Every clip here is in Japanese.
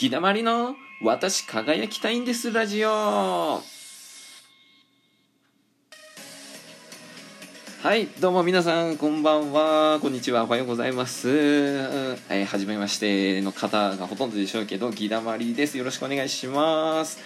木だまりの私輝きたいんですラジオ。はいどうも皆さんこんばんは。こんにちは。おはようございます。えー、初めましての方がほとんどでしょうけど木だまりです。よろしくお願いします。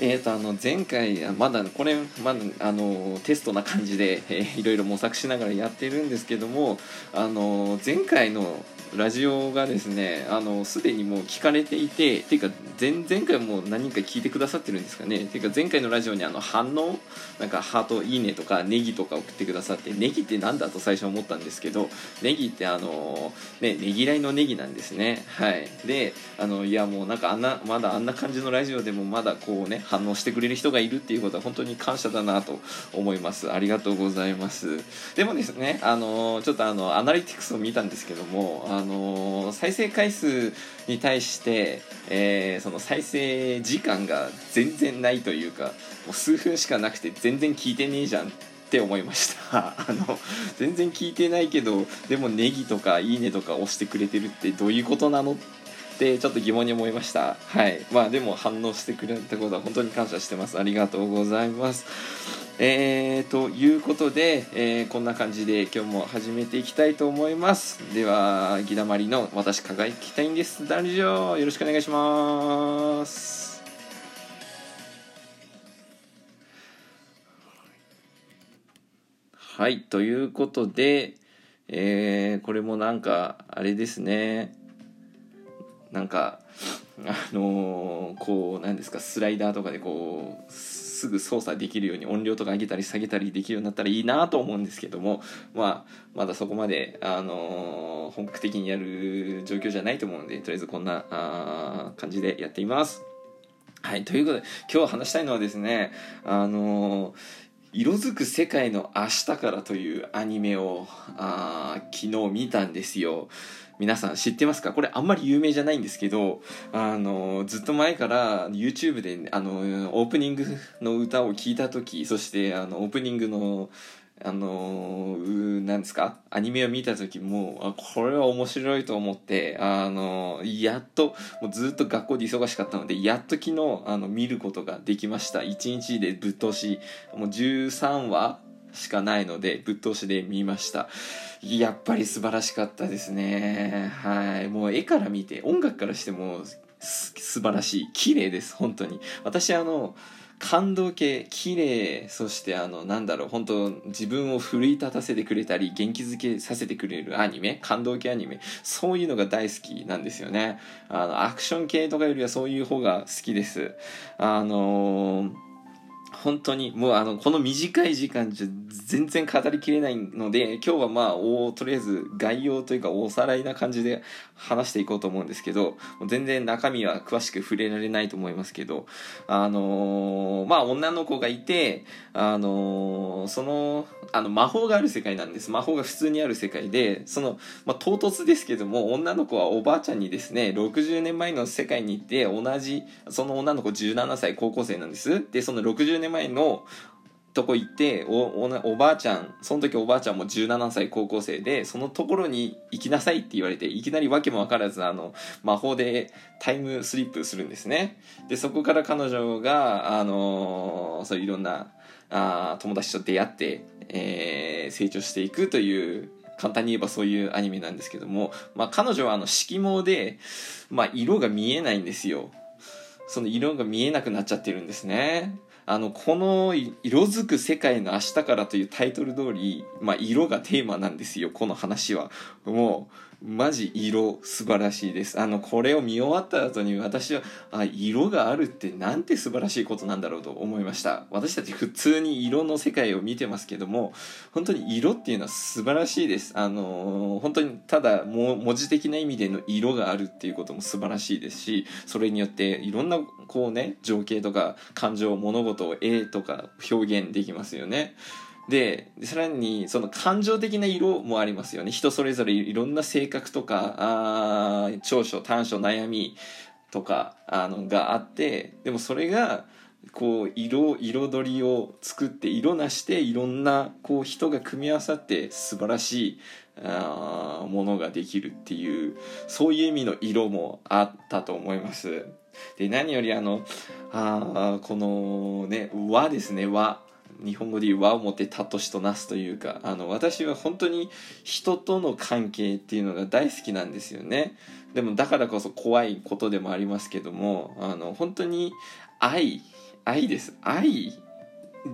えーとあの前回まだこれまだあのテストな感じで、えー、いろいろ模索しながらやってるんですけどもあの前回のラジオがですねあのすでにもう聞かれていてていうか前前回も何人か聞いてくださってるんですかね。ていうか前回のラジオにあの反応なんかハートいいねとかネギとか送ってくださってネギって何だと最初思ったんですけどネギってあのねねぎらいのネギなんですね。はい。であのいやもうなんかあんなまだあんな感じのラジオでもまだこうね反応してくれる人がいるっていうことは本当に感謝だなと思います。ありがとうございます。でもですねあのちょっとあのアナリティクスを見たんですけどもあのの再生回数に対して、えー、その再生時間が全然ないというかもう数分しかなくて全然聞いてねえじゃんって思いました。あの全然聞いてないけどでもネギとかいいねとか押してくれてるってどういうことなのってちょっと疑問に思いました。はい。まあでも反応してくれたことは本当に感謝してます。ありがとうございます。えー、ということで、えー、こんな感じで今日も始めていきたいと思います。ではギダマリの私輝きたいんです。ダルジョーよろしくお願いします。はい。ということで、えー、これもなんかあれですね。なんかあのー、こうなんですかスライダーとかでこうすぐ操作できるように音量とか上げたり下げたりできるようになったらいいなと思うんですけども、まあ、まだそこまで、あのー、本格的にやる状況じゃないと思うのでとりあえずこんなあ感じでやっています。はい、ということで今日話したいのはですねあのー色づく世界の明日からというアニメをあ昨日見たんですよ。皆さん知ってますか？これあんまり有名じゃないんですけど、あの、ずっと前から YouTube で、あの、オープニングの歌を聴いた時、そして、あの、オープニングの、あのなんですか？アニメを見た時もあこれは面白いと思ってあのやっともうずっと学校で忙しかったのでやっと昨日あの見ることができました。1日でぶっ通し。もう13話しかないのでぶっ通しで見ました。やっぱり素晴らしかったですね。はい。もう絵から見て音楽からしても素晴らしい。綺麗です。本当に。私あの感動系綺麗そしてあのなんだろう本当自分を奮い立たせてくれたり元気づけさせてくれるアニメ感動系アニメそういうのが大好きなんですよね。あのアクション系とかよりはそういう方が好きです。あのー本当にもうあのこの短い時間じゃ全然語りきれないので今日はまあおとりあえず概要というかおさらいな感じで話していこうと思うんですけど全然中身は詳しく触れられないと思いますけどあのー、まあ女の子がいてあのー、そのあの魔法がある世界なんです。魔法が普通にある世界でその、まあ、唐突ですけども女の子はおばあちゃんにですね60年前の世界に行って同じその女の子17歳高校生なんです。でその60年前のとこ行っておおばあちゃんその時おばあちゃんも17歳高校生でそのところに行きなさいって言われていきなり訳も分からずあの魔法でタイムスリップするんですね。でそこから彼女があのそういろんなあ友達と出会って、えー、成長していくという簡単に言えばそういうアニメなんですけども、まあ、彼女はあの色毛で、まあ、色が見えないんですよ。その色が見えなくなっちゃってるんですね。あのこの「色づく世界の明日から」というタイトル通り、まあ、色がテーマなんですよこの話は。もうマジ色素晴らしいです。あのこれを見終わった後に私はあ色があるってなんて素晴らしいことなんだろうと思いました。私たち普通に色の世界を見てますけども本当に色っていうのは素晴らしいです。あの本当にただも文字的な意味での色があるっていうことも素晴らしいですしそれによっていろんなこうね情景とか感情物事を絵とか表現できますよね。でさらにその感情的な色もありますよね。人それぞれいろんな性格とかあ長所短所悩みとかあのがあってでもそれがこう色彩りを作って色なしていろんなこう人が組み合わさって素晴らしいあものができるっていうそういう意味の色もあったと思います。で何よりあのあこのね和ですね。和。日本語で言う和をもてたとしとなすというかあの私は本当に人との関係っていうのが大好きなんですよね。でもだからこそ怖いことでもありますけどもあの本当に愛愛です。愛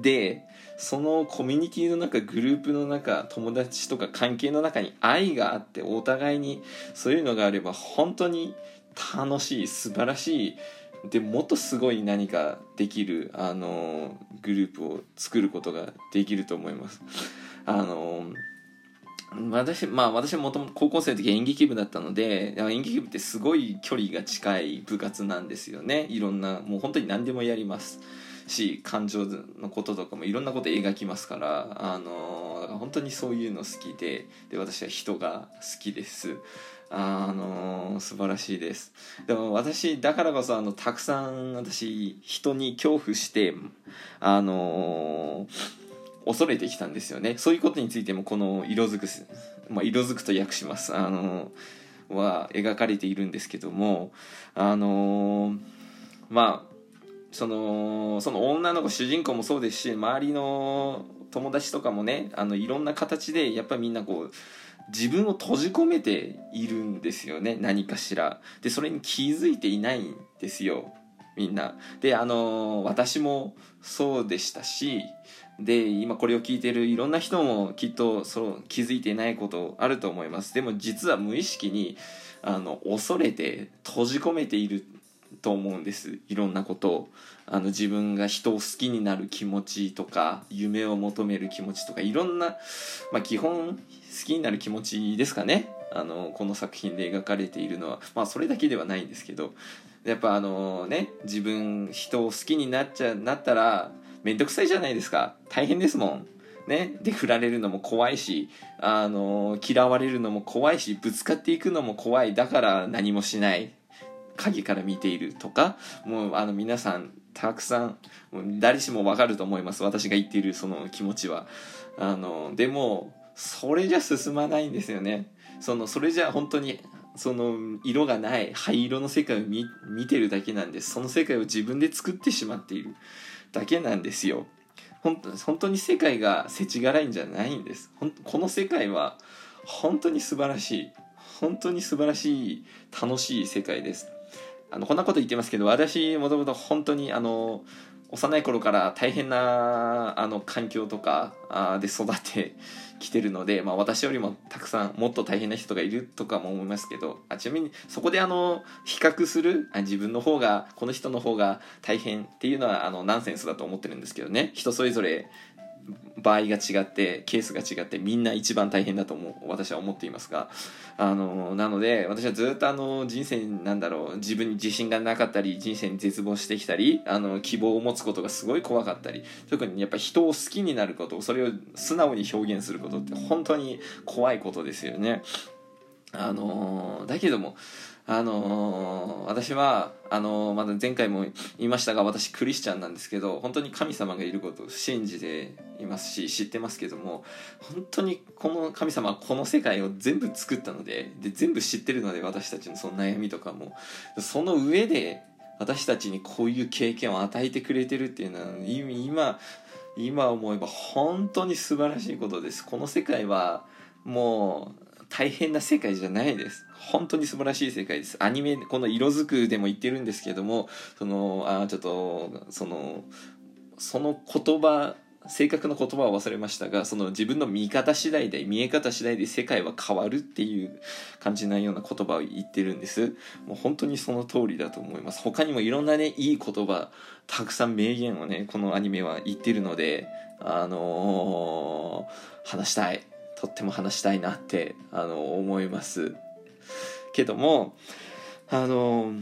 でそのコミュニティの中グループの中友達とか関係の中に愛があってお互いにそういうのがあれば本当に楽しい素晴らしいでもっとすごい何かできるあのグループを作ることができると思います。あの私まあ私もともと高校生の時演劇部だったので演劇部ってすごい距離が近い部活なんですよね。いろんなもう本当に何でもやります。し感情のこととかもいろんなこと描きますからあの本当にそういうの好きでで私は人が好きです。あの素晴らしいです。でも私だからこそあのたくさん私人に恐怖してあの恐れてきたんですよね。そういうことについてもこの色づく、まあ、色づくと訳します。あのは描かれているんですけどもあのまあそのその女の子主人公もそうですし周りの友達とかもねあのいろんな形でやっぱりみんなこう自分を閉じ込めているんですよね何かしら。でそれに気づいていないんですよみんな。であの私もそうでしたしで今これを聞いてるいろんな人もきっとその気づいていないことあると思います。でも実は無意識にあの恐れて閉じ込めていると思うんです。いろんなことを。あの自分が人を好きになる気持ちとか夢を求める気持ちとかいろんな、まあ、基本好きになる気持ちですかね。あのこの作品で描かれているのは。まあそれだけではないんですけど。やっぱあのね自分人を好きになっちゃなったら面倒くさいじゃないですか。大変ですもん。ね、で振られるのも怖いしあの嫌われるのも怖いしぶつかっていくのも怖い。だから何もしない。影から見ているとかもうあの皆さんたくさんもう誰しもわかると思います。私が言っているその気持ちは。あのでもそれじゃ進まないんですよね。そのそれじゃ本当にその色がない灰色の世界を見てるだけなんです。その世界を自分で作ってしまっている。だけなんですよ。本当本当に世界が世知辛いんじゃないんです。この世界は本当に素晴らしい。本当に素晴らしい楽しい世界です。あのこんなこと言ってますけど私もともと本当にあの幼い頃から大変なあの環境とかで育ってきてるので、まあ、私よりもたくさんもっと大変な人がいるとかも思いますけどあちなみにそこであの比較するあ自分の方がこの人の方が大変っていうのはあのナンセンスだと思ってるんですけどね。人それぞれ場合が違ってケースが違ってみんな一番大変だと思う私は思っていますがあのなので私はずっとあの人生なんだろう自分に自信がなかったり人生に絶望してきたりあの希望を持つことがすごい怖かったり特にやっぱ人を好きになることそれを素直に表現することって本当に怖いことですよね。あのだけどもあのー、私はあのー、まだ前回も言いましたが私クリスチャンなんですけど本当に神様がいることを信じていますし知ってますけども本当にこの神様はこの世界を全部作ったのでで全部知ってるので私たちのその悩みとかも。その上で私たちにこういう経験を与えてくれてるっていうのは今今思えば本当に素晴らしいことです。この世界はもう大変な世界じゃないです。本当に素晴らしい世界です。アニメこの色づくでも言ってるんですけどもそのあちょっとそのその言葉正確な言葉は忘れましたがその自分の見方次第で見え方次第で世界は変わるっていう感じないような言葉を言ってるんです。もう本当にその通りだと思います。他にもいろんなねいい言葉たくさん名言をねこのアニメは言ってるのであのー、話したい。とっても話したいなってあの思います。けどもあの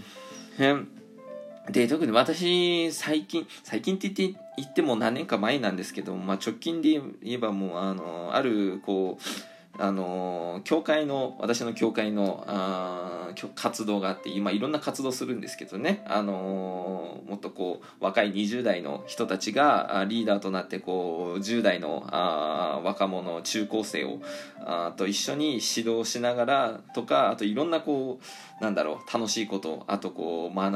で特に私最近最近って言って言っても何年か前なんですけど、まあ、直近で言えばもうあのあるこうあの教会の私の教会のあ活動があって今いろんな活動するんですけどね、あのもっとこう若い20代の人たちがリーダーとなってこう10代のあ若者中高生をあと一緒に指導しながらとかあといろんなこうなんだろう楽しいことあとこう学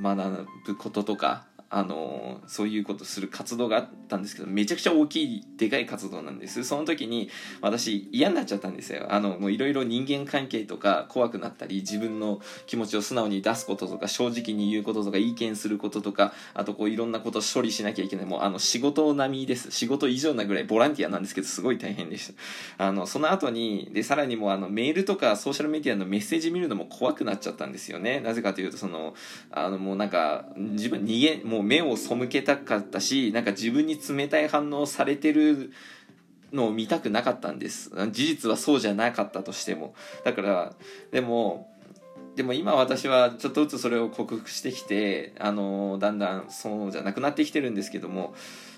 学ぶこととかあのそういうことする活動があったんですけどめちゃくちゃ大きいでかい活動なんです。その時に私嫌になっちゃったんですよ。あのもういろいろ人間関係とか怖くなったり自分の気持ちを素直に出すこととか正直に言うこととか意見することとかあとこういろんなこと処理しなきゃいけない。もうあの仕事並みです。仕事以上なぐらいボランティアなんですけどすごい大変でした。あのその後にでさらにもうあのメールとかソーシャルメディアのメッセージ見るのも怖くなっちゃったんですよね。なぜかというとそのあのもうなんか自分逃げもう目を背けたかったしなんか自分に冷たい反応されてるのを見たくなかったんです。事実はそうじゃなかったとしても。だからでもでも今私はちょっとずつそれを克服してきてあのだんだんそうじゃなくなってきてるんですけども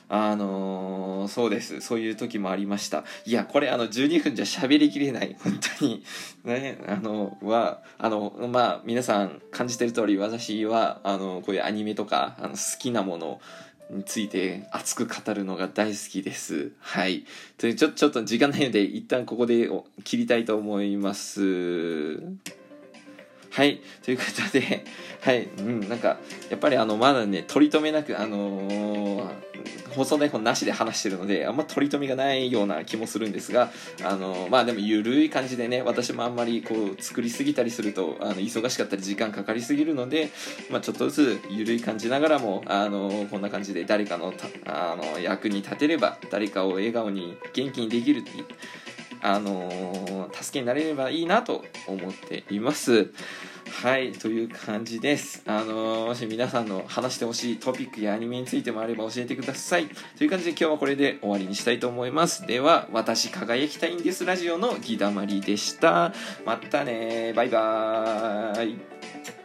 あのー、そうですそういう時もありましたいやこれあの12分じゃ喋りきれない 本当にねあのはあのまあ皆さん感じてる通り私はあのこういうアニメとかあの好きなものについて熱く語るのが大好きです。はい。というちょちょっと時間ないので一旦ここで切りたいと思います。はい。ということで、はい。うん、なんか、やっぱりあの、まだね、取り留めなく、あのー、放送台本なしで話してるので、あんま取り留めがないような気もするんですが、あのー、まあでも、ゆるい感じでね、私もあんまりこう、作りすぎたりすると、あの、忙しかったり時間かかりすぎるので、まあちょっとずつゆるい感じながらも、あのー、こんな感じで誰かのあの、役に立てれば、誰かを笑顔に元気にできるあのー、助けになれればいいなと思っています。はい、という感じです。あのー、もし皆さんの話してほしいトピックやアニメについてもあれば教えてください。という感じで今日はこれで終わりにしたいと思います。では、私輝きたいんですラジオのギだまりでした。またねバイバーイ。